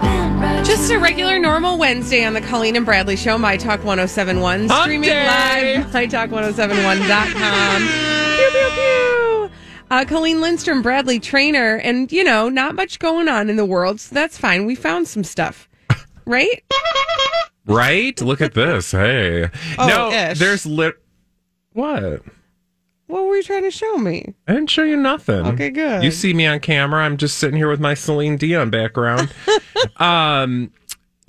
Just a regular, normal Wednesday on the Colleen and Bradley Show, My Talk 1071, streaming day. live, MyTalk1071.com. pew, pew, pew. Uh, Colleen Lindstrom, Bradley Traynor, and, you know, not much going on in the world, so that's fine. We found some stuff, right? Right? Look at this. Hey. Oh, no, ish. there's lit. What? What were you trying to show me? I didn't show you nothing. Okay, good. You see me on camera. I'm just sitting here with my Celine Dion background. um,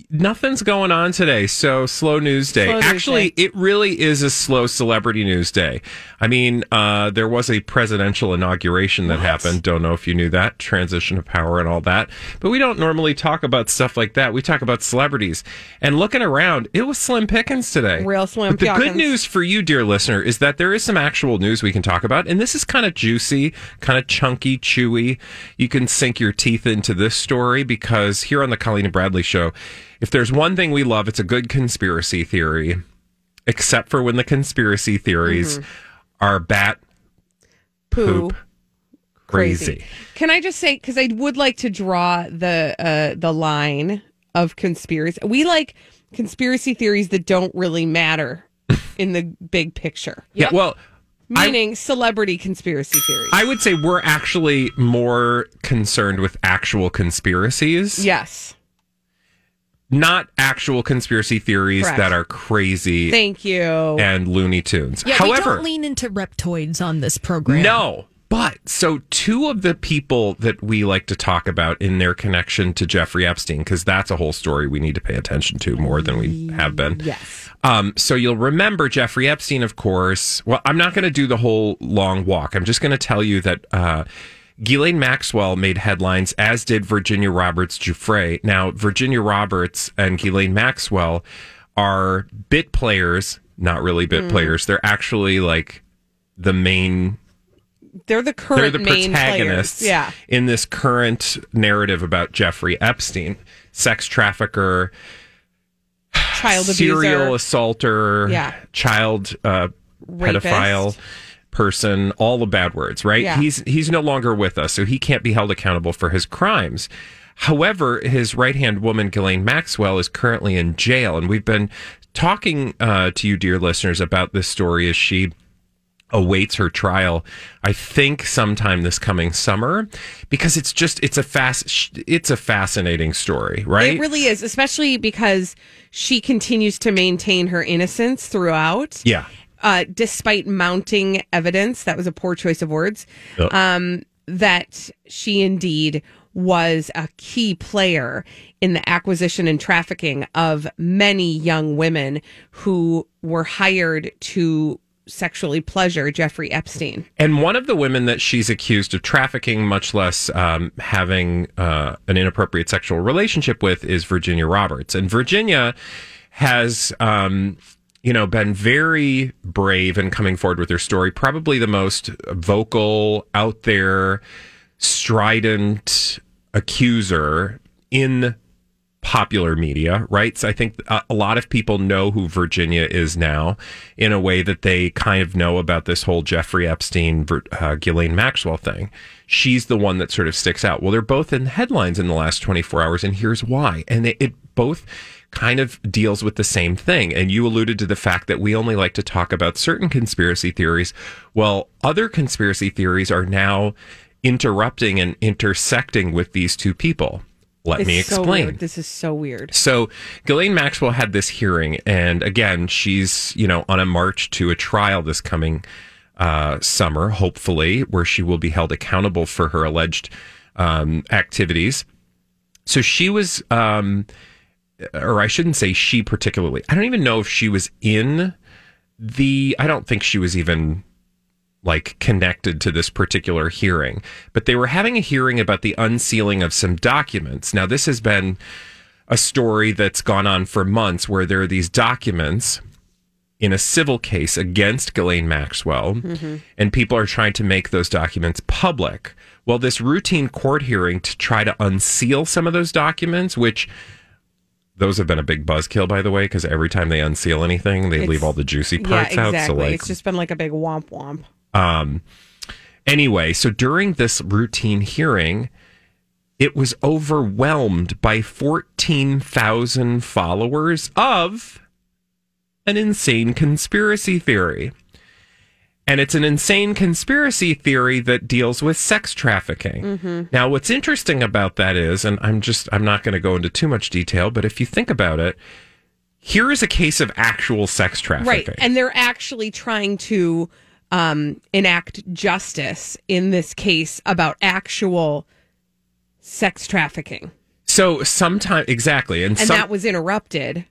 nothing's going on today. So slow news day. Slow news Actually, day. it really is a slow celebrity news day. I mean, uh, there was a presidential inauguration that happened. Don't know if you knew that transition of power and all that. But we don't normally talk about stuff like that. We talk about celebrities. And looking around, it was slim Pickens today. Real slim But the good news for you, dear listener, is that there is some actual news we can talk about. And this is kind of juicy, kind of chunky, chewy. You can sink your teeth into this story because here on the Colleen and Bradley show, if there's one thing we love, it's a good conspiracy theory, except for when the conspiracy theories are bat Poo. poop crazy. Can I just say because I would like to draw the uh, the line of conspiracy. We like conspiracy theories that don't really matter in the big picture. Yeah, well, I- Meaning celebrity conspiracy theories. I would say we're actually more concerned with actual conspiracies, yes. Not actual conspiracy theories Correct. that are crazy Thank you. and Looney Tunes. Yeah, we However, don't lean into reptoids on this program. no. But so two of the people that we like to talk about in their connection to Jeffrey Epstein, because that's a whole story we need to pay attention to more than we have been. Yes. Um, so you'll remember Jeffrey Epstein, of course. Well, I'm not going to do the whole long walk. I'm just going to tell you that uh, Ghislaine Maxwell made headlines, as did Virginia Roberts Giuffre. Now, Virginia Roberts and Ghislaine Maxwell are bit players, not really bit Mm. players. They're actually like the main They're the current they're the main protagonists players. Yeah. in this current narrative about Jeffrey Epstein, sex trafficker, Child serial abuser. assaulter, Yeah. child uh, pedophile person, all the bad words, right? Yeah. He's he's no longer with us, so he can't be held accountable for his crimes. However, his right hand woman, Ghislaine Maxwell, is currently in jail, and we've been talking uh, to you, dear listeners, about this story as she awaits her trial i think sometime this coming summer because it's just it's a fast it's a fascinating story right It really is, especially because she continues to maintain her innocence throughout. yeah uh, despite mounting evidence, that was a poor choice of words, Yep. um, that she indeed was a key player in the acquisition and trafficking of many young women who were hired to sexually pleasure Jeffrey Epstein. And one of the women that she's accused of trafficking, much less um, having uh, an inappropriate sexual relationship with, is Virginia Roberts. And Virginia has, um, you know, been very brave in coming forward with her story. Probably the most vocal, out there, strident accuser in popular media, right? So I think a, lot of people know who Virginia is now in a way that they kind of know about this whole Jeffrey Epstein, uh, Ghislaine Maxwell thing. She's the one that sort of sticks out. Well, they're both in headlines in the last 24 hours, and here's why. And it both kind of deals with the same thing. And you alluded to the fact that we only like to talk about certain conspiracy theories. Well, other conspiracy theories are now interrupting and intersecting with these two people. Let me It's so explain. weird. This is so weird. So Ghislaine Maxwell had this hearing, and again, she's you know on a march to a trial this coming uh, summer, hopefully, where she will be held accountable for her alleged um, activities. So she was, um, or I shouldn't say she particularly. I don't even know if she was in the. I don't think she was even like connected to this particular hearing, but they were having a hearing about the unsealing of some documents. Now, this has been a story that's gone on for months where there are these documents in a civil case against Ghislaine Maxwell, mm-hmm. and people are trying to make those documents public. Well, this routine court hearing to try to unseal some of those documents, which those have been a big buzzkill, by the way, because every time they unseal anything, they It's- leave all the juicy Yeah, parts exactly. out. So, like, it's just been like a big womp womp. um, anyway, so during this routine hearing, it was overwhelmed by 14,000 followers of an insane conspiracy theory. And it's an insane conspiracy theory that deals with sex trafficking. Now, what's interesting about that is, and I'm just, I'm not going to go into too much detail, but if you think about it, here is a case of actual sex trafficking. Right. And they're actually trying to um, enact justice in this case about actual sex trafficking. So sometimes exactly, and, And some, that was interrupted.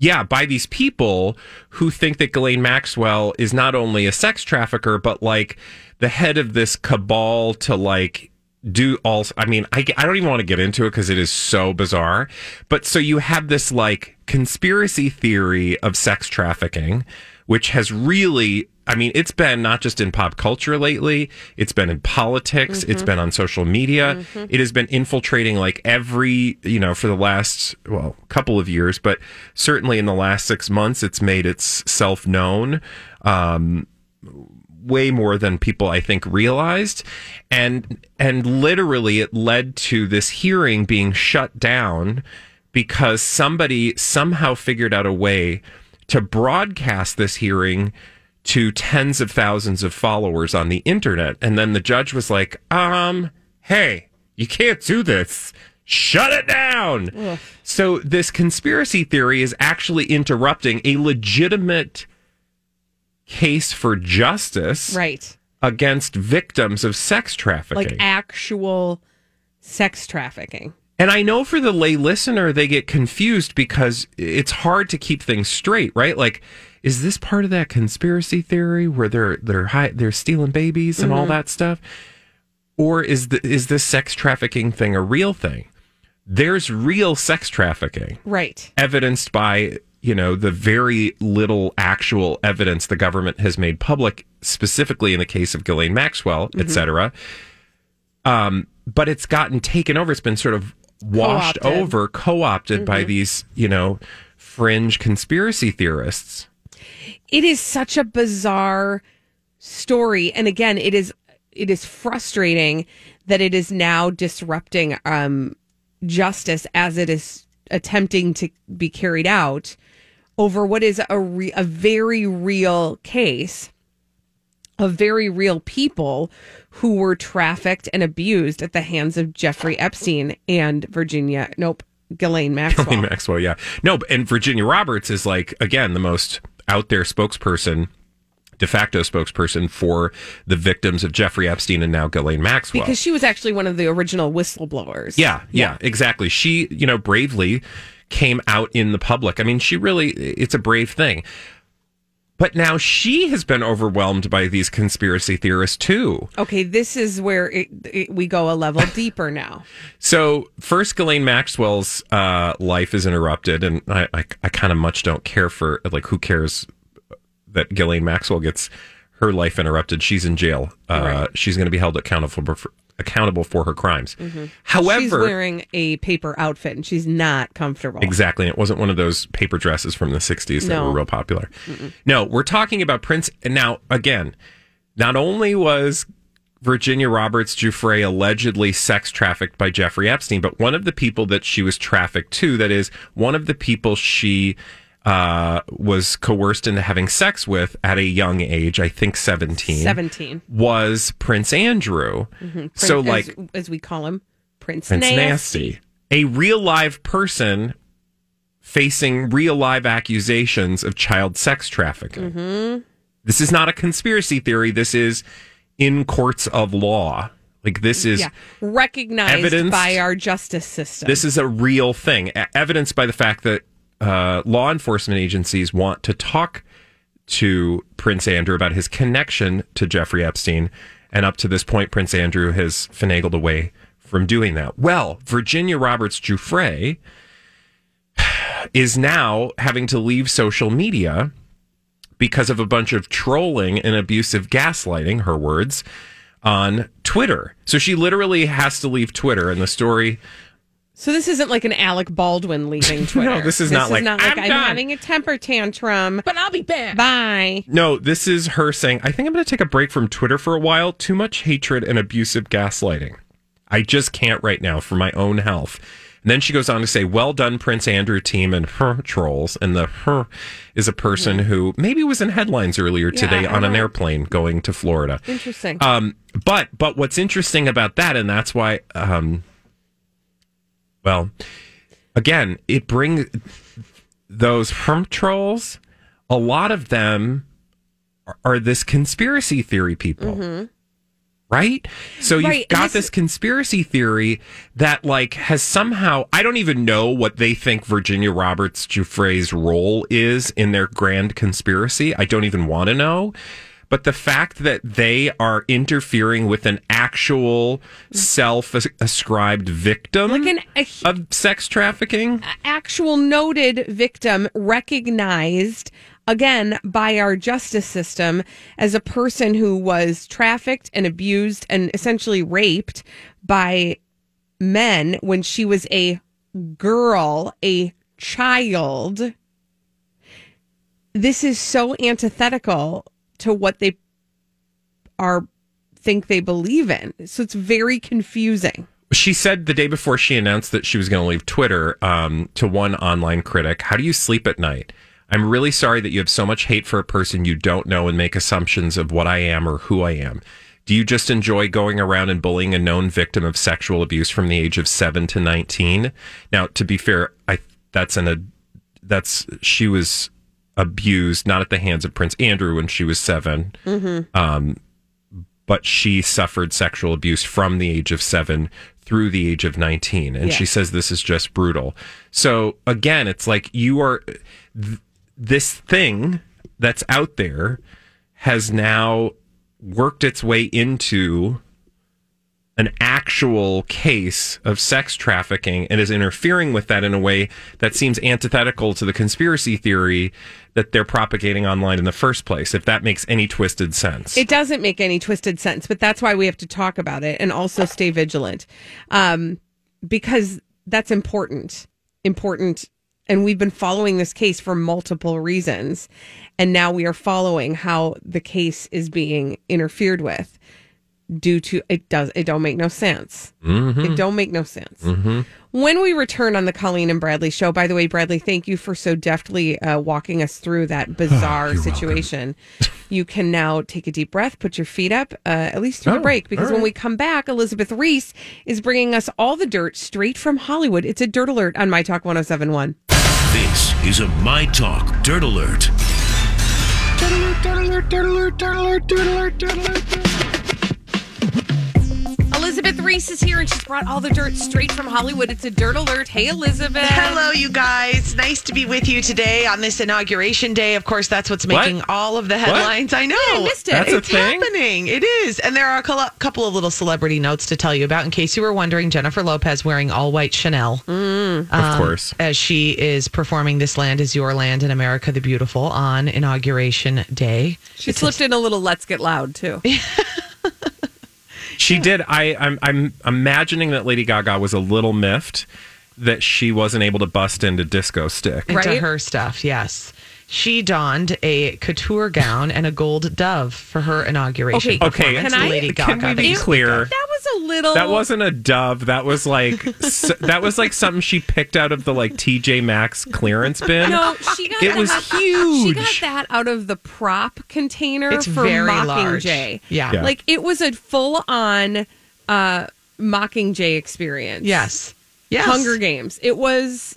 Yeah, by these people who think that Ghislaine Maxwell is not only a sex trafficker, but like the head of this cabal to like do all. I mean, I, I don't even want to get into it because it is so bizarre. But so you have this like conspiracy theory of sex trafficking, which has really. I mean, it's been not just in pop culture lately, it's been in politics, it's been on social media. It has been infiltrating like every, you know, for the last, well, couple of years, but certainly in the last six months, it's made itself known. Um, way more than people I think realized and and literally it led to this hearing being shut down because somebody somehow figured out a way to broadcast this hearing to tens of thousands of followers on the internet and then the judge was like um hey you can't do this shut it down so this conspiracy theory is actually interrupting a legitimate case for justice Right. against victims of sex trafficking. Like actual sex trafficking. And I know for the lay listener, they get confused because it's hard to keep things straight, right? Like, is this part of that conspiracy theory where they're they're hi- they're stealing babies and all that stuff, or is the, is this sex trafficking thing a real thing? There's real sex trafficking. Right. evidenced by you know the very little actual evidence the government has made public specifically in the case of Ghislaine Maxwell Mm-hmm. et cetera um but it's gotten taken over it's been sort of washed Co-opted. Mm-hmm. over co-opted by these you know fringe conspiracy theorists it is such a bizarre story and again it is it is frustrating that it is now disrupting um justice as it is attempting to be carried out over what is a re- a very real case of very real people who were trafficked and abused at the hands of Jeffrey Epstein and Virginia nope Ghislaine Maxwell. Ghislaine Maxwell yeah no but- and Virginia Roberts is like again the most out there spokesperson de facto spokesperson for the victims of Jeffrey Epstein and now Ghislaine Maxwell because she was actually one of the original whistleblowers. Yeah, yeah, exactly. She, you know, bravely came out in the public. I mean, she really, it's a brave thing. But now she has been overwhelmed by these conspiracy theorists too. Okay, this is where it, it, we go a level deeper now. So first, Ghislaine Maxwell's uh, life is interrupted, and I, I, I kind of much don't care for like who cares that Ghislaine Maxwell gets her life interrupted. She's in jail. Uh, Right. She's going to be held accountable for accountable for her crimes. Mm-hmm. However, she's wearing a paper outfit and she's not comfortable. Exactly. It wasn't one of those paper dresses from the 60s that No. were real popular. No, we're talking about Prince. And now, again, not only was Virginia Roberts Giuffre allegedly sex trafficked by Jeffrey Epstein, but one of the people that she was trafficked to, that is, one of the people she uh, was coerced into having sex with at a young age, I think 17, 17. was Prince Andrew. So, like, as, as we call him, Prince, Prince Nasty. Nasty. A real live person facing real live accusations of child sex trafficking. Mm-hmm. This is not a conspiracy theory. This is in courts of law. Like this is Yeah, recognized Evidenced- by our justice system. this is a real thing, evidenced by the fact that uh, law enforcement agencies want to talk to Prince Andrew about his connection to Jeffrey Epstein. And up to this point, Prince Andrew has finagled away from doing that. Well, Virginia Roberts Giuffre is now having to leave social media because of a bunch of trolling and abusive gaslighting, her words, on Twitter. So she literally has to leave Twitter. And the story So this isn't like an Alec Baldwin leaving Twitter. no, this is not like, not like "I'm I'm, having a temper tantrum. But I'll be back. Bye. No, this is her saying, I think I'm going to take a break from Twitter for a while. Too much hatred and abusive gaslighting. I just can't right now for my own health. And then she goes on to say, Well done, Prince Andrew team and her trolls. And the her is a person who maybe was in headlines earlier today I on an know. airplane going to Florida. Interesting. Um, but but what's interesting about that, and that's why, um, well, again, it brings those herm trolls. A lot of them are, are this conspiracy theory people. Mm-hmm. Right? So you've Right, got this this conspiracy theory that like has somehow I don't even know what they think Virginia Roberts Giuffre's role is in their grand conspiracy. I don't even want to know. But the fact that they are interfering with an actual self-ascribed victim Like an a, of sex trafficking, actual noted victim recognized again by our justice system as a person who was trafficked and abused and essentially raped by men when she was a girl, a child. This is so antithetical to what they are think they believe in. So it's very confusing. She said the day before she announced that she was going to leave Twitter um, to one online critic, How do you sleep at night? I'm really sorry that you have so much hate for a person you don't know and make assumptions of what I am or who I am. Do you just enjoy going around and bullying a known victim of sexual abuse from the age of 7 to 19? Now, to be fair, I that's an a that's she was abused not at the hands of Prince Andrew when she was 7 Um, but she suffered sexual abuse from the age of seven through the age of 19. And she says this is just brutal. So again, it's like you are, th- this thing that's out there has now worked its way into an actual case of sex trafficking and is interfering with that in a way that seems antithetical to the conspiracy theory that they're propagating online in the first place, if that makes any twisted sense. It doesn't make any twisted sense, but that's why we have to talk about it and also stay vigilant, um, because that's important. Important, and we've been following this case for multiple reasons, and now we are following how the case is being interfered with due to it does it don't make no sense. It don't make no sense. When we return on the Colleen and Bradley show, by the way, Bradley, thank you for so deftly uh, walking us through that bizarre situation. You can now take a deep breath, put your feet up, uh, at least through the Oh, break, because all when we come back, Elizabeth Ries is bringing us all the dirt straight from Hollywood. It's a dirt alert on My Talk 1071. This is a My Talk Dirt Alert. Elizabeth Ries is here and she's brought all the dirt straight from Hollywood. It's a dirt alert. Hey, Elizabeth. Hello, you guys. Nice to be with you today on this inauguration day. Of course, that's what's making What? all of the headlines. I know. I missed it. That's a it's thing? happening. It is. And there are a couple of little celebrity notes to tell you about in case you were wondering. Jennifer Lopez wearing all white Chanel of um, course. as she is performing This Land is Your Land in America the Beautiful on inauguration day. She slipped in a little let's get loud, too. She did. I, I'm, I'm imagining that Lady Gaga was a little miffed that she wasn't able to bust into Disco Stick. into Right? her stuff. Yes. She donned a couture gown and a gold dove for her inauguration. Okay, Okay, performance. can I- Lady can Gaga. we be you clear? That was a little. That wasn't a dove. That was like s- that was like something she picked out of the like TJ Maxx clearance bin. No, she got It was that, huge. She got that out of the prop container It's for very large. Mockingjay. Yeah. Yeah. Like it was a full on uh Mockingjay experience. Yes. Yes. Hunger Games. It was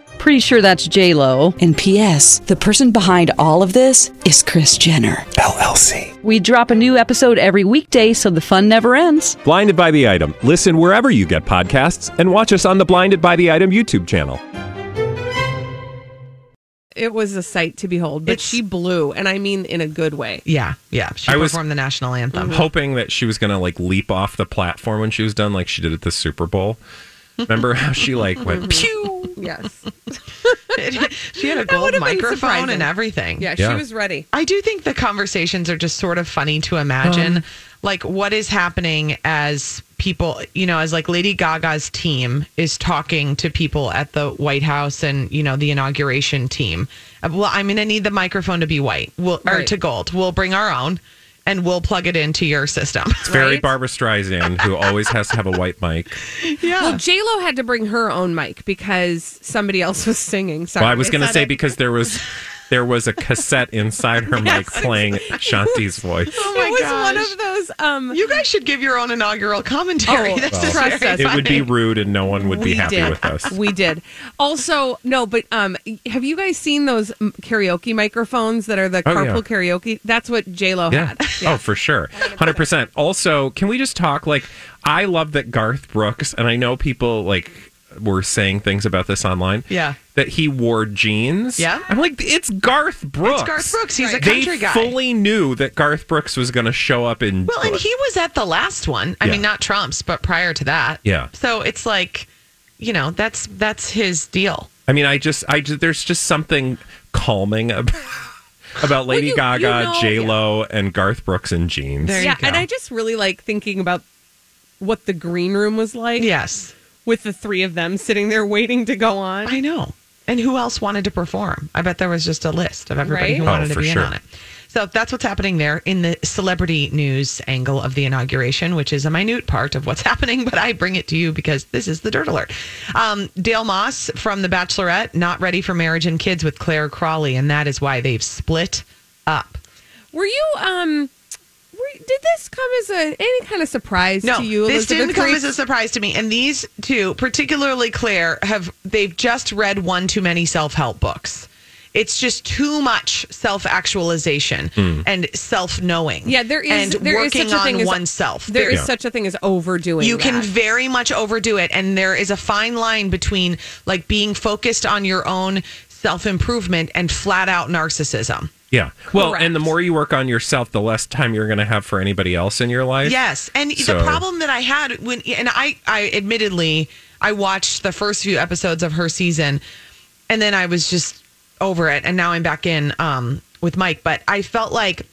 Pretty sure that's J Lo. And P.S. The person behind all of this is Kris Jenner LLC. We drop a new episode every weekday, so the fun never ends. Blinded by the item. Listen wherever you get podcasts, and watch us on the Blinded by the Item YouTube channel. It was a sight to behold, but It's- she blew, and I mean in a good way. Yeah, yeah. She I was- performed the national anthem. Mm-hmm. hoping that she was gonna like leap off the platform when she was done, like she did at the Super Bowl. Remember how she like went pew? Yes. she had a gold microphone and everything. Yeah, Yeah. she was ready. I do think the conversations are just sort of funny to imagine. Um. like what is happening as people, you know, as like Lady Gaga's team is talking to people at the White House and, you know, the inauguration team. Uh, Well, I'm going to need the microphone to be white we'll, or Right. to gold. We'll bring our own and we'll plug it into your system. It's very Right? Barbra Streisand, who always has to have a white mic. yeah. Well, J Lo had to bring her own mic because somebody else was singing. Sorry, Well, I was gonna say it? because there was there was a cassette inside her mic playing Shanti's voice. oh my it was gosh. one of those. Um, you guys should give your own inaugural commentary. Oh, this well, is trust us. It would be rude and no one would be we happy did. with us. We did. Also, no, but um, have you guys seen those mm, karaoke microphones that are the Oh, yeah. carpool karaoke? That's what J Lo Yeah. had. Oh, for sure. 100%. Also, can we just talk like I love that Garth Brooks and I know people like were saying things about this online. Yeah. That he wore jeans. Yeah. I'm like it's Garth Brooks. It's Garth Brooks. He's a Right. country they guy. fully knew that Garth Brooks was going to show up in Well, and he was at the last one. I Yeah. mean, not Trump's, but prior to that. Yeah. So it's like, you know, that's that's his deal. I mean, I just, I just, there's just something calming about, about Lady you- Gaga, you know- J Lo, and Garth Brooks in jeans. There you yeah, go. and I just really like thinking about what the green room was like. Yes, with the three of them sitting there waiting to go on. I know. And who else wanted to perform? I bet there was just a list of everybody Right? who Oh, wanted to be sure. in on it. So that's what's happening there in the celebrity news angle of the inauguration, which is a minute part of what's happening, but I bring it to you because this is the Dirt Alert. Um, Dale Moss from The Bachelorette, not ready for marriage and kids with Clare Crawley, and that is why they've split up. Were you um? Were, did this come as a any kind of surprise No, to you? this didn't come as a surprise to me. And these two, particularly Clare, have they've just read one too many self help books. It's just too much self actualization hmm. and self knowing. Yeah, there is and there is working such a thing on as oneself. There is There- such a thing as overdoing. you can very much overdo it, and there is a fine line between like being focused on your own self improvement and flat out narcissism. Yeah. Well, Correct. and the more you work on yourself, the less time you're going to have for anybody else in your life. Yes, and So- the problem that I had when, and I, I admittedly, I watched the first few episodes of her season, and then I was just over it, and now I'm back in um, with Mike. But I felt like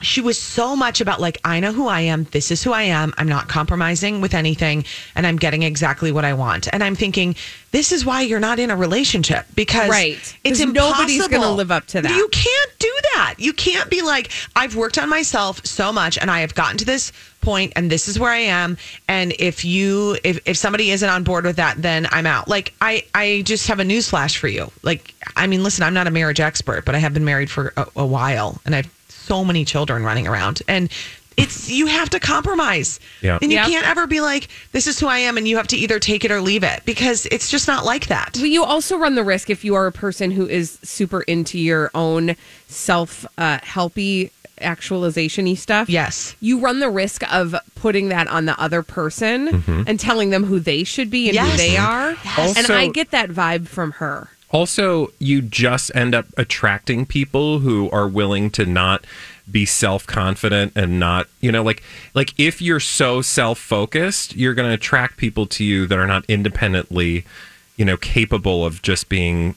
she was so much about like I know who I am. This is who I am. I'm not compromising with anything, and I'm getting exactly what I want. And I'm thinking this is why you're not in a relationship because Right. it's nobody's gonna live up to that. You can't do that. You can't be like, I've worked on myself so much and I have gotten to this point and this is where I am. And if you if, if somebody isn't on board with that, then I'm out. Like I I just have a news flash for you. Like I mean, listen, I'm not a marriage expert, but I have been married for a, a while and I've so many children running around. And it's you have to compromise. Yeah. And you Yep. can't ever be like, this is who I am, and you have to either take it or leave it because it's just not like that. But you also run the risk if you are a person who is super into your own self uh, helpy actualization y stuff. Yes. You run the risk of putting that on the other person and telling them who they should be and Yes. who they are. and Also- I get that vibe from her. Also, you just end up attracting people who are willing to not be self-confident and not, you know, like like if you're so self-focused, you're going to attract people to you that are not independently, you know, capable of just being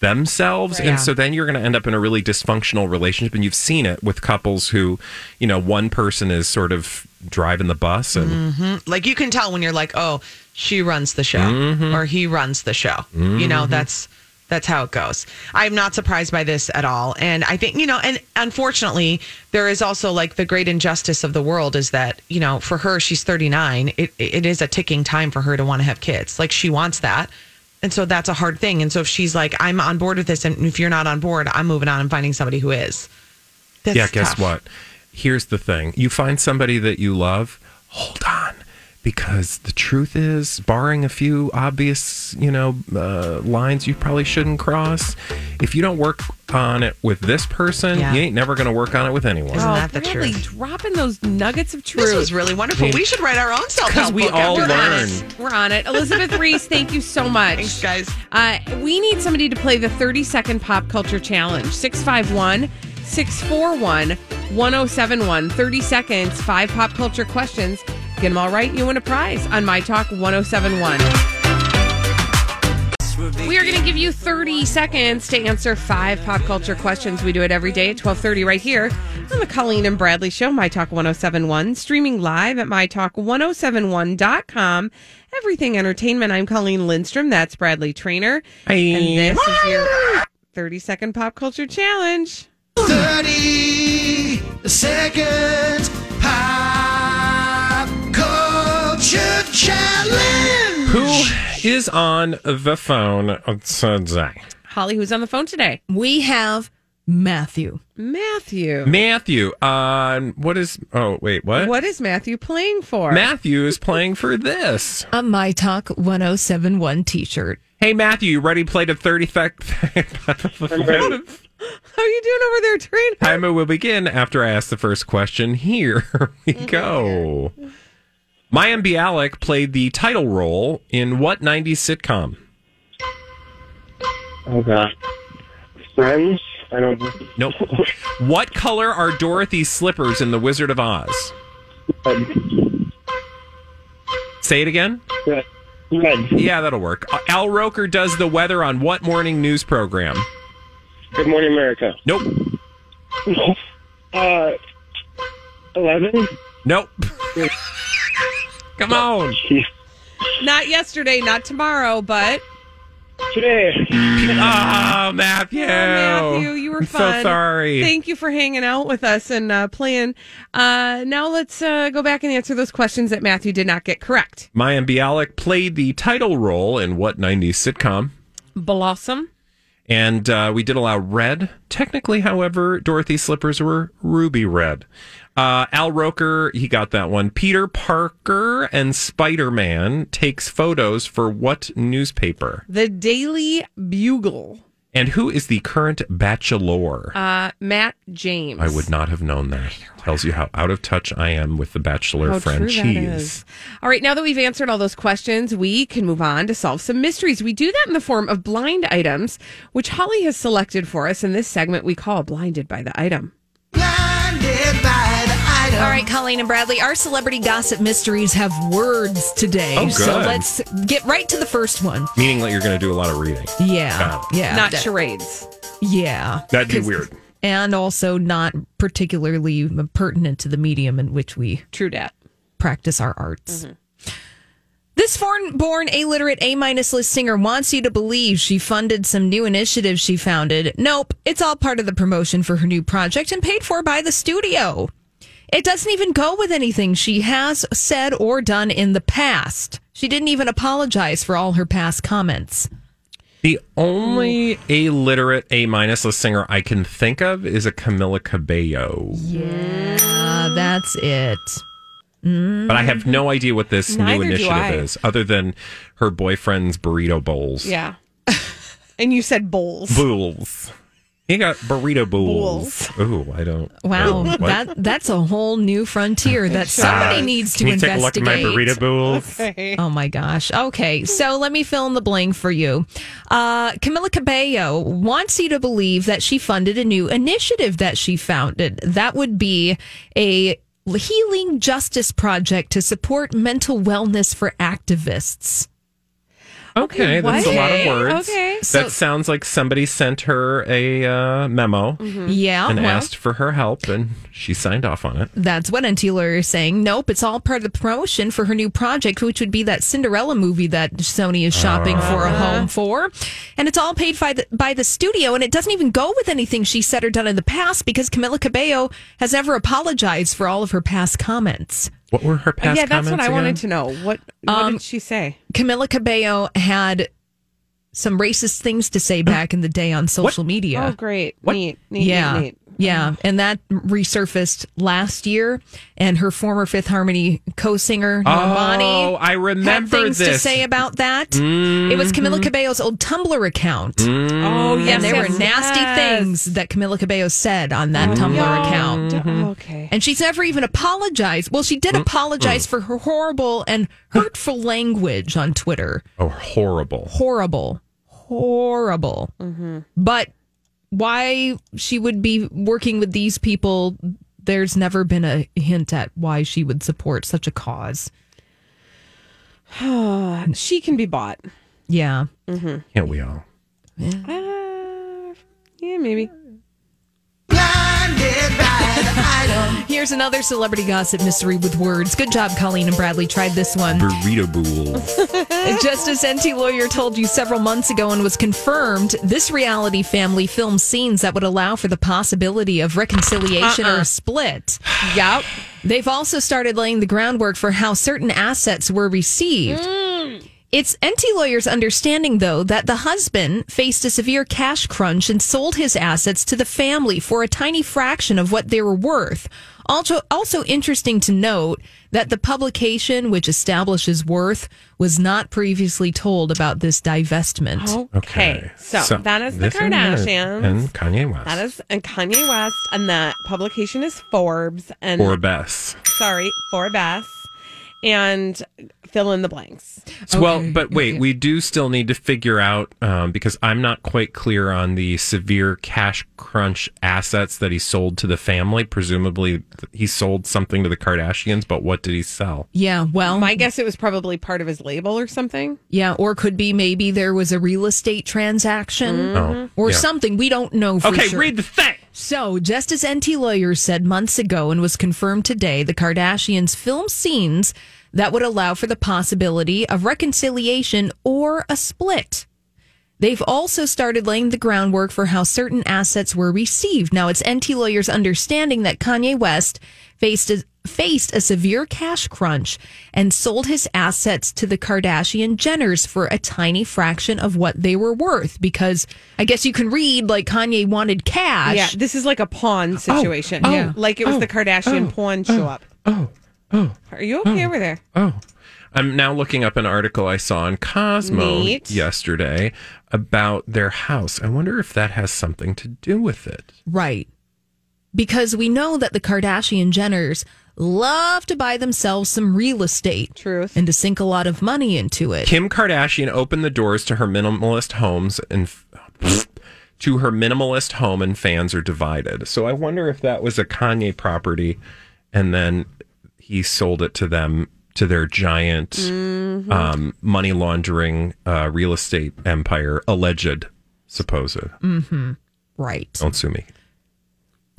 themselves. Yeah. and so then you're going to end up in a really dysfunctional relationship and you've seen it with couples who you know one person is sort of driving the bus and mm-hmm. like you can tell when you're like oh she runs the show mm-hmm. or he runs the show. You know mm-hmm. that's that's how it goes i'm not surprised by this at all and i think you know and unfortunately there is also like the great injustice of the world is that you know for her she's 39 it, it is a ticking time for her to want to have kids like she wants that And so that's a hard thing. And so if she's like, I'm on board with this, and if you're not on board, I'm moving on and finding somebody who is. That's yeah, guess tough. what? Here's the thing. You find somebody that you love, hold on. Because the truth is, barring a few obvious, you know, uh, lines you probably shouldn't cross, if you don't work on it with this person, Yeah. you ain't never going to work on it with anyone. Isn't Oh, that the Bradley, truth? dropping those nuggets of truth. This was really wonderful. We should write our own self Because help we book all after learn. this. We're on it. Elizabeth Ries, thank you so much. Thanks, guys. Uh, we need somebody to play the 30 second pop culture challenge. 651 641 1071. 30 seconds, five pop culture questions. Get them all right, you win a prize on My Talk 1071. We are going to give you 30 seconds to answer five pop culture questions. We do it every day at 1230 right here on the Colleen and Bradley Show, My Talk 1071, streaming live at MyTalk1071.com. Everything Entertainment. I'm Colleen Lindstrom. That's Bradley Traynor. And this is your 30 second pop culture challenge. 30 seconds pop challenge. Who is on the phone today? Holly, who's on the phone today? We have Matthew. Matthew. Matthew. Uh, what is? Oh, wait, what? What is Matthew playing for? Matthew is playing for this. A My Talk 1071 t shirt. Hey, Matthew, you ready to play the 30 sec- How are you doing over there, Traynor? Timer will begin after I ask the first question. Here we go. Mayim Bialik played the title role in what 90s sitcom? Oh god. Friends? I don't know. Nope. what color are Dorothy's slippers in The Wizard of Oz? Say it again. Red. Red. Yeah, that'll work. Uh, Al Roker does the weather on what morning news program? Good Morning America. Nope. Uh, 11? Nope. Come on. Not yesterday, not tomorrow, but Today. Oh, Matthew. Oh, Matthew, you were I'm fun. so sorry. Thank you for hanging out with us and uh, playing. Uh, now let's uh, go back and answer those questions that Matthew did not get correct. Mayim Bialik played the title role in what 90s sitcom? Blossom. And uh, we did allow red. Technically, however, Dorothy's slippers were ruby red. Uh, Al Roker, he got that one. Peter Parker and Spider Man takes photos for what newspaper? The Daily Bugle. And who is the current bachelor? Uh, Matt James. I would not have known that. Tells you how out of touch I am with the Bachelor How true that franchise. All right, now that we've answered all those questions, we can move on to solve some mysteries. We do that in the form of blind items, which Holly has selected for us in this segment we call Blinded by the Item. Colleen and Bradley, our celebrity gossip mysteries have words today. Oh, So let's get right to the first one. Meaning that you're going to do a lot of reading. Yeah. Got. Yeah. Not that- charades. Yeah. That'd be weird. And also not particularly pertinent to the medium in which we True dat. practice our arts. Mm-hmm. This foreign born illiterate A minus list singer wants you to believe she funded some new initiative she founded. Nope, it's all part of the promotion for her new project and paid for by the studio. It doesn't even go with anything she has said or done in the past. She didn't even apologize for all her past comments. The only illiterate A minus list singer I can think of is a Camila Cabello. Yeah, that's it. But I have no idea what this Neither new initiative is, other than her boyfriend's burrito bowls. Yeah. and you said bowls. Bowls. He got burrito bowls. Ooh, I don't. Wow, oh, what? that that's a whole new frontier that somebody Uh, needs to can you investigate. take a look at my burrito bowls? Oh my gosh. Okay, so let me fill in the blank for you. Uh, Camila Cabello wants you to believe that she funded a new initiative that she founded. That would be a healing justice project to support mental wellness for activists. Okay, that's a lot of words. okay. So- that sounds like somebody sent her a uh, memo Yeah, and well- asked for her help, and she signed off on it. That's what Enty Lawyer is saying. Nope, it's all part of the promotion for her new project, which would be that Cinderella movie that Sony is shopping for a home for. And it's all paid by the, by the studio, and it doesn't even go with anything she said or done in the past because Camila Cabello has never apologized for all of her past comments. What were her past yeah, that's what I again? wanted to know. What, what Um, did she say? Camila Cabello had some racist things to say back in the day on social media. Oh, great. Neat, neat, yeah. neat, neat. Yeah. Um, and that resurfaced last year. And her former Fifth Harmony co singer, oh, Normani. Oh, I had remember things to say about that. It was Camila mm-hmm. Cabello's old Tumblr account. Mm-hmm. Oh, yes. and there yes, were nasty yes. things that Camila Cabello said on that mm-hmm. Tumblr Yeah. account. Oh, okay. And she's never even apologized. Well, she did apologize for her horrible and hurtful language on Twitter. Oh, horrible. Horrible. Horrible. But why she would be working with these people, there's never been a hint at why she would support such a cause. she can be bought. Yeah. Can't we all? Uh, yeah, maybe. Here's another celebrity gossip mystery with words. Good job, Colleen and Bradley. Tried this one. Burrito bool. Just as Enty Lawyer told you several months ago and was confirmed, this reality family filmed scenes that would allow for the possibility of reconciliation or a uh-uh. split. Yep. They've also started laying the groundwork for how certain assets were received. Mm. It's Enty Lawyer's understanding, though, that the husband faced a severe cash crunch and sold his assets to the family for a tiny fraction of what they were worth. Also, also interesting to note that the publication, which establishes worth, was not previously told about this divestment. Okay. So, that is the Kardashians. and Kanye West. That is and Kanye West, and the publication is Forbes, and or Bess. sorry, Forbes, and fill in the blanks. So, well, but wait, we do still need to figure out um, because I'm not quite clear on the severe cash crunch assets that he sold to the family. Presumably, he sold something to the Kardashians, but what did he sell? Yeah, well, My guess it was probably part of his label or something. yeah, or could be maybe there was a real estate transaction Oh, or yeah. something. We don't know for Okay, sure. read the thing. So, just as Enty Lawyers said months ago and was confirmed today, the Kardashians filmed scenes that would allow for the possibility of reconciliation or a split. They've also started laying the groundwork for how certain assets were received. Now, it's Enty Lawyers' understanding that Kanye West faced a, faced a severe cash crunch and sold his assets to the Kardashian Jenners for a tiny fraction of what they were worth. Because I guess you can read like Kanye wanted cash. Yeah, this is like a pawn oh, situation. oh, yeah, like it was oh, the Kardashian oh, pawn oh, show up. Oh, oh, oh, Are you okay over there? oh. I'm now looking up an article I saw on Cosmo Neat. yesterday about their house. I wonder if that has something to do with it. Right. Because we know that the Kardashian Jenners love to buy themselves some real estate. Truth. And to sink a lot of money into it. Kim Kardashian opened the doors to her minimalist homes and to her minimalist home and fans are divided. So I wonder if that was a Kanye property and then he sold it to them to their giant um, money laundering uh, real estate empire, alleged, supposed. Right. Don't sue me.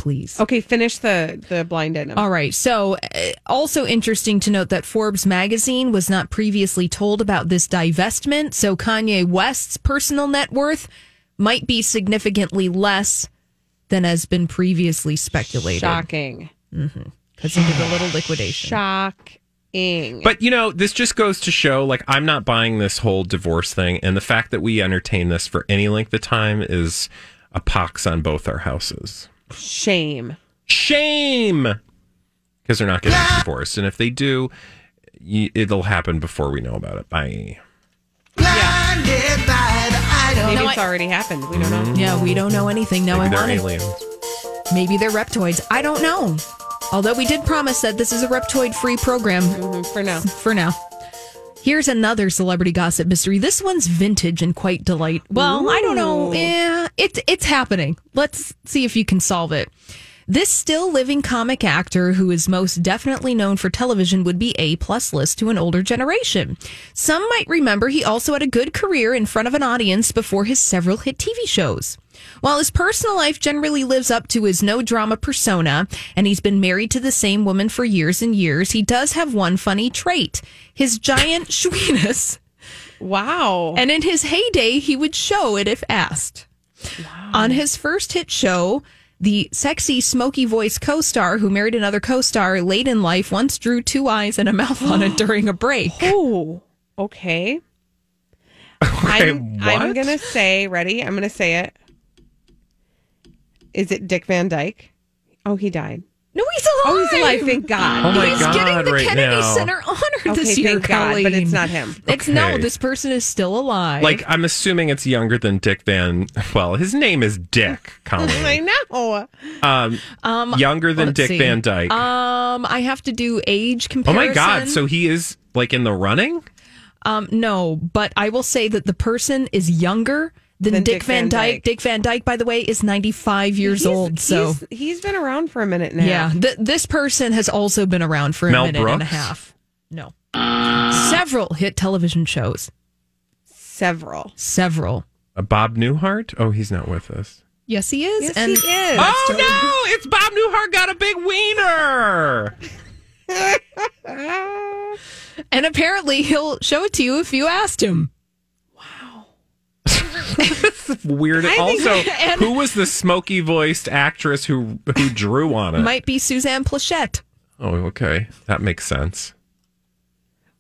Please. Okay, finish the the blind item. All right. So, uh, also interesting to note that Forbes magazine was not previously told about this divestment. So, Kanye West's personal net worth might be significantly less than has been previously speculated Shocking. because he did a little liquidation. Shocking. But you know, this just goes to show like I'm not buying this whole divorce thing and the fact that we entertain this for any length of time is a pox on both our houses. Shame. Shame. Because they're not getting divorced and if they do it'll happen before we know about it. Bye. Blinded by. Maybe No, it's I- already happened. We don't know. Yeah, we don't know anything. Now Maybe I they're want to aliens. Maybe they're reptoids. I don't know. Although we did promise that this is a reptoid free program Mhm, For now. for now. Here's another celebrity gossip mystery. This one's vintage and quite delight. Well, I don't know. Ooh. Eh, it, it's happening. Let's see if you can solve it. This still living comic actor who is most definitely known for television would be A plus list to an older generation. Some might remember he also had a good career in front of an audience before his several hit TV shows. While his personal life generally lives up to his no drama persona, and he's been married to the same woman for years and years, he does have one funny trait his giant schweenus. Wow. And in his heyday, he would show it if asked. On his first hit show, the sexy, smoky voice co star who married another co star late in life once drew two eyes and a mouth on it during a break. Oh, okay. I'm, I'm gonna say, ready? I'm gonna say it. Is it Dick Van Dyke? Oh, he died. No, he's alive. Oh, he's alive. Thank God. Oh my he's God, getting the right Kennedy now. Center honor Okay, this year, thank God, but it's not him. It's no. Okay. This person is still alive. Like I'm assuming it's younger than Dick Van. Well, his name is Dick I Colleen. know. Um, um, younger than let's Dick see. Van Dyke. Um, I have to do age comparison. oh comparison. my God! So he is like in the running. Um, no, but I will say that the person is younger than Than Dick, Dick Van, Van Dyke. Dyke. Dick Van Dyke, by the way, is 95 years He's- old. So, he's, he's been around for a minute now. yeah, th- this person has also been around for a Mel minute and a half. No. Several hit television shows. several. Several. Uh, Bob Newhart. Oh, he's not with us. Yes, he is. Yes, and he is. Oh no! It's Bob Newhart got a big wiener. And apparently he'll show it to you if you asked him. Weird. also, and- who was the smoky voiced actress who who drew on it? Might be Suzanne Pleshette. oh, okay, that makes sense.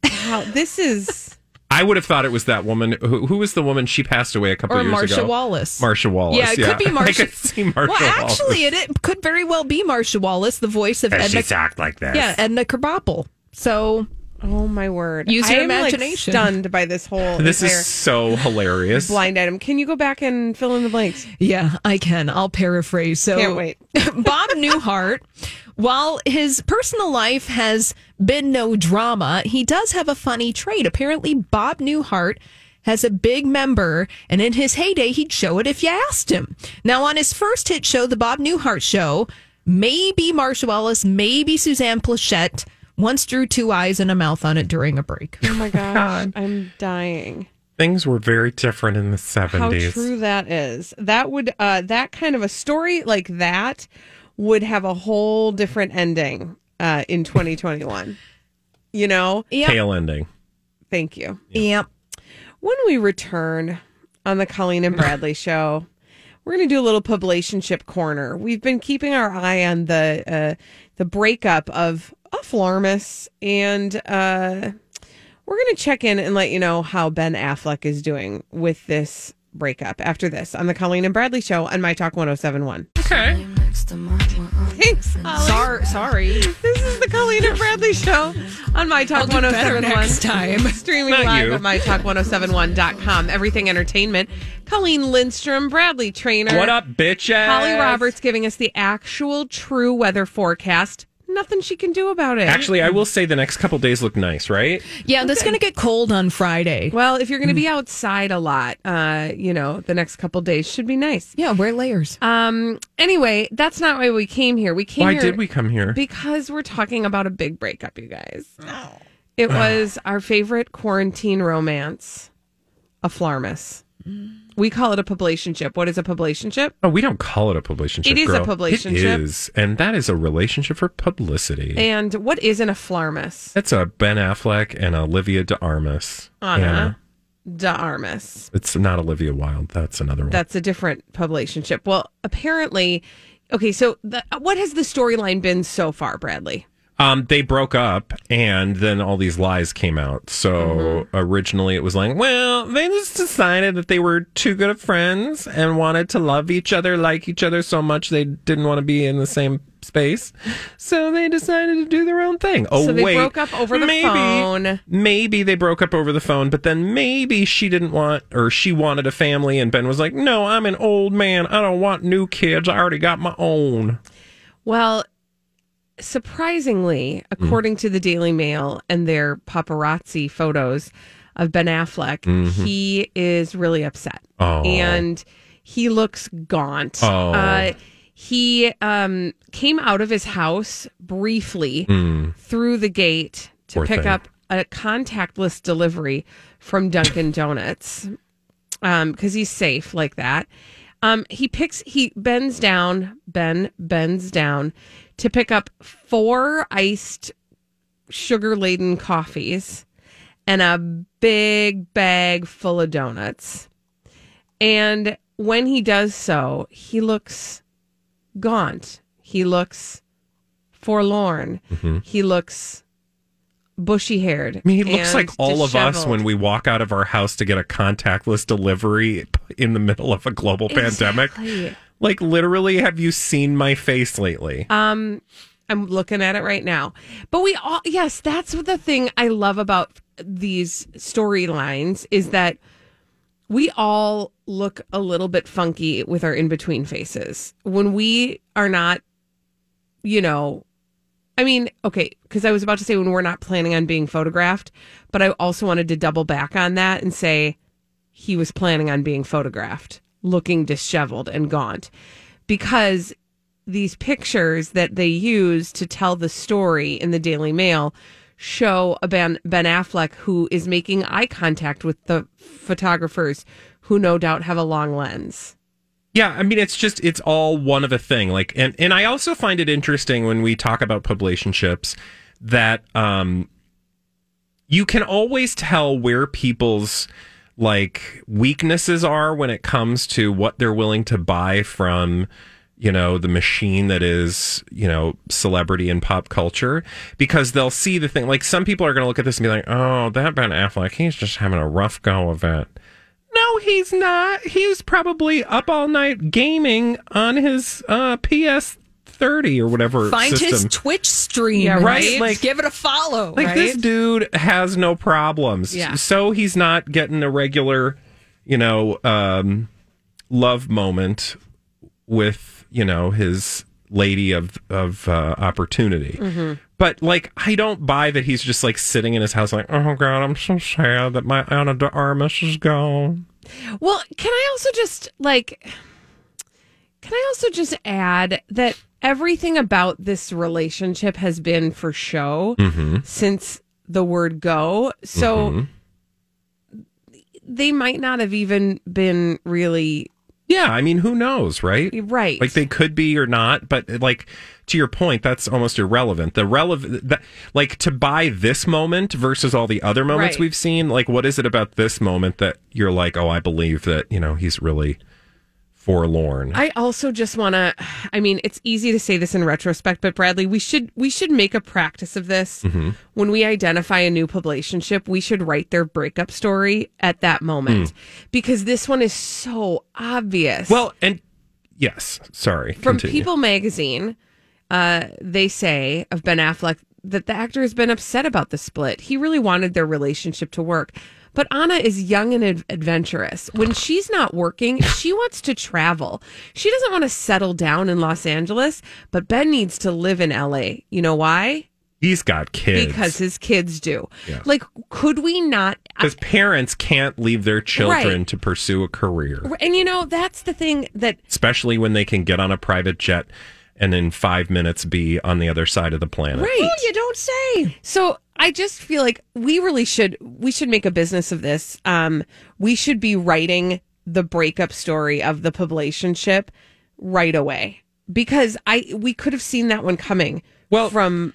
Wow, this is. I would have thought it was that woman. Who, who was the woman? She passed away a couple Or years Marcia ago. Marcia Wallace. Marcia Wallace. Yeah, it could be Marcia. I Marcia. could see Marcia well, Wallace. actually, it, it could very well be Marcia Wallace, the voice of And Edna. she talked like this. yeah, Edna Krabappel. So Oh my word! Use your I am, like, imagination. stunned by this whole This is so hilarious. blind item. Can you go back and fill in the blanks? Yeah, I can. I'll paraphrase. So Can't wait. Bob Newhart, while his personal life has been no drama, he does have a funny trait. Apparently, Bob Newhart has a big member, and in his heyday, he'd show it if you asked him. Now, on his first hit show, The Bob Newhart Show, maybe Marcia Wallace, maybe Suzanne Pleshette once drew two eyes and a mouth on it during a break. Oh my gosh, I'm dying. Things were very different in the 70s. How seventies. true that is. That would uh that kind of a story like that would have a whole different ending uh in 2021. You know? Yep. Tail ending. Thank you. Yep. When we return on the Colleen and Bradley show, we're going to do a little publicationship corner. We've been keeping our eye on the uh, the breakup of a Flormus, and uh, we're going to check in and let you know how Ben Affleck is doing with this breakup after this on the Colleen and Bradley show on My Talk 1071. Okay. Thanks. Sorry. Sorry. This is the Colleen and Bradley show on My Talk I'll do 1071. next time. Streaming Not live you. at MyTalk1071.com. Everything Entertainment. Colleen Lindstrom, Bradley Traynor. What up, bitches? Holly Roberts giving us the actual true weather forecast. Nothing she can do about it. Actually, I will say the next couple days look nice, right? Yeah, that's going to get cold on Friday. well, if you're going to be outside a lot, uh, you know, the next couple days should be nice. Yeah, wear layers. Um. Anyway, that's not why we came here. We came Why here did we come here? because we're talking about a big breakup, you guys. It was our favorite quarantine romance, a Flarmus. We call it a publicationship. What is a publicationship? Oh, we don't call it a publicationship. It is a girl. publicationship. It is, and that is a relationship for publicity. And what isn't a Flarmus? That's a Ben Affleck and Olivia De Armas. Ana de Armas. It's not Olivia Wilde. That's another one. That's a different publicationship. Well, apparently, okay. So, the, what has the storyline been so far, Bradley? Um, they broke up, and then all these lies came out. So Mm-hmm. originally, it was like, well, they just decided that they were too good of friends and wanted to love each other, like each other so much they didn't want to be in the same space. So they decided to do their own thing. Oh So they wait, broke up over the maybe, phone. Maybe they broke up over the phone, but then maybe she didn't want, or she wanted a family, and Ben was like, "No, I'm an old man. I don't want new kids. I already got my own." Well, surprisingly, according to the Daily Mail and their paparazzi photos of Ben Affleck, he is really upset. Oh. And he looks gaunt. Oh. Uh, he um, came out of his house briefly through the gate to Poor pick thing. up a contactless delivery from Dunkin' Donuts because he's safe like that. Um, he picks, he bends down, Ben bends down to pick up four iced sugar laden coffees and a big bag full of donuts. And when he does so, he looks gaunt. He looks forlorn. Mm-hmm. He looks bushy haired. I mean, he looks like all of us when we walk out of our house to get a contactless delivery in the middle of a global pandemic. Like, literally, have you seen my face lately? Um, I'm looking at it right now. But we all, yes, that's the thing I love about these storylines is that we all look a little bit funky with our in between faces when we are not, you know. I mean, okay, because I was about to say when we're not planning on being photographed, but I also wanted to double back on that and say he was planning on being photographed, looking disheveled and gaunt, because these pictures that they use to tell the story in the Daily Mail show a Ben, ben Affleck who is making eye contact with the photographers who no doubt have a long lens. Yeah, I mean it's just it's all one of a thing. Like and and I also find it interesting when we talk about publicationships that um you can always tell where people's like weaknesses are when it comes to what they're willing to buy from you know the machine that is you know celebrity and pop culture because they'll see the thing like some people are going to look at this and be like oh that ben affleck he's just having a rough go of it no, he's not. He was probably up all night gaming on his uh, PS thirty or whatever. Find his. Twitch stream, Yeah, right? right? Like- give it a follow, Like right? this dude has no problems. Yeah. So he's not getting a regular, you know, um, love moment with you know his lady of of uh, opportunity. Mhm. But like, I don't buy that he's just like sitting in his house, like, oh god, I'm so sad that my Ana de Armas is gone. Well, can I also just like can I also just add that everything about this relationship has been for show Mhm. since the word go. So Mhm. they might not have even been really Yeah, I mean, who knows, right? right. Like they could be or not, but like to your point, that's almost irrelevant. The relevant, that, like to buy this moment versus all the other moments Right. we've seen. Like, what is it about this moment that you're like, oh, I believe that you know he's really forlorn. I also just want to I mean it's easy to say this in retrospect but Bradley we should we should make a practice of this Mhm. when we identify a new publicationship we should write their breakup story at that moment because this one is so obvious. Well, and yes, sorry. from continue. People magazine uh they say of Ben Affleck that the actor has been upset about the split. He really wanted their relationship to work. But Ana is young and ad- adventurous. When she's not working, she wants to travel. She doesn't want to settle down in Los Angeles, but Ben needs to live in LA. You know why? He's got kids Because his kids do. Yeah. Like, could we not? Uh, because parents can't leave their children Right. to pursue a career, And you know, that's the thing that especially when they can get on a private jet and in five minutes be on the other side of the planet. Right. you don't say. So I just feel like we really should we should make a business of this. Um, we should be writing the breakup story of the publicationship right away because I we could have seen that one coming. Well, from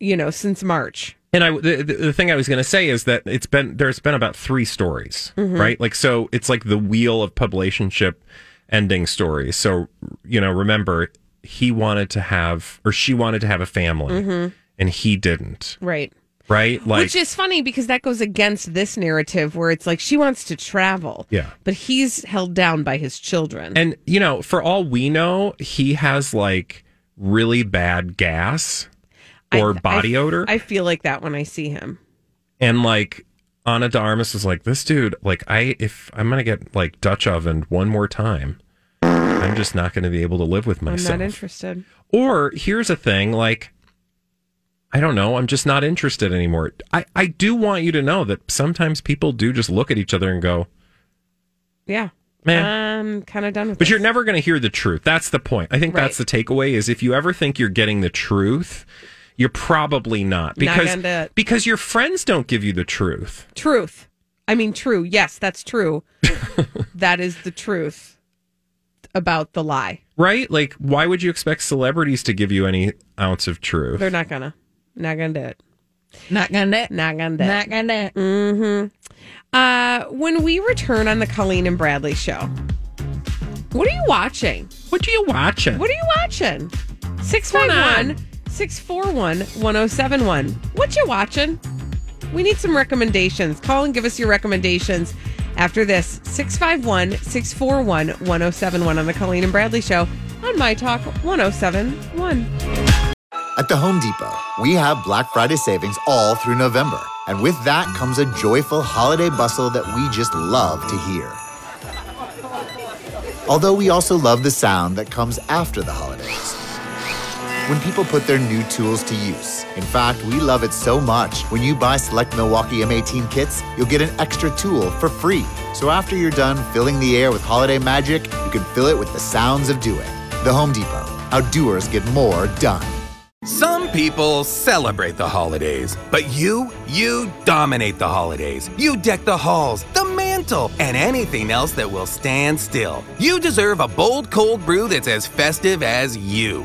you know since March. And I, the, the the thing I was going to say is that it's been there's been about three stories, Mhm. right? Like so, it's like the wheel of publicationship ending stories. So you know, remember he wanted to have or she wanted to have a family, Mhm. and he didn't, Right. right? Like Which is funny because that goes against this narrative where it's like she wants to travel. Yeah. But he's held down by his children. And you know, for all we know, he has like really bad gas or body I, odor. I feel like that when I see him. and like Ana de Armas was like, This dude, like I if I'm gonna get like Dutch oven one more time, I'm just not gonna be able to live with myself. I'm not interested. Or here's a thing, like I don't know, I'm just not interested anymore. I, I do want you to know that sometimes people do just look at each other and go, Yeah. Man. I'm kind of done with But this. you're never going to hear the truth. That's the point. I think that's the takeaway is if you ever think you're getting the truth, you're probably not Not because gonna do it. because your friends don't give you the truth. Truth. I mean, true. Yes, that's true. that is the truth about the lie. Right? Like why would you expect celebrities to give you any ounce of truth? They're not gonna. Not gonna do it. Not gonna do it. Not gonna do it. Not gonna do it. Mm-hmm. Uh, when we return on the Colleen and Bradley show, what are you watching? What are you watching? What are you watching? 651 641 1071. What you watching? We need some recommendations. Call and give us your recommendations after this 651 641 1071 on the Colleen and Bradley Show on My Talk 1071. At the Home Depot, we have Black Friday savings all through November. And with that comes a joyful holiday bustle that we just love to hear. Although we also love the sound that comes after the holidays. When people put their new tools to use. In fact, we love it so much. When you buy select Milwaukee M18 kits, you'll get an extra tool for free. So after you're done filling the air with holiday magic, you can fill it with the sounds of doing. The Home Depot. How doers get more done. Some people celebrate the holidays, but you, you dominate the holidays. You deck the halls, the mantle, and anything else that will stand still. You deserve a bold cold brew that's as festive as you.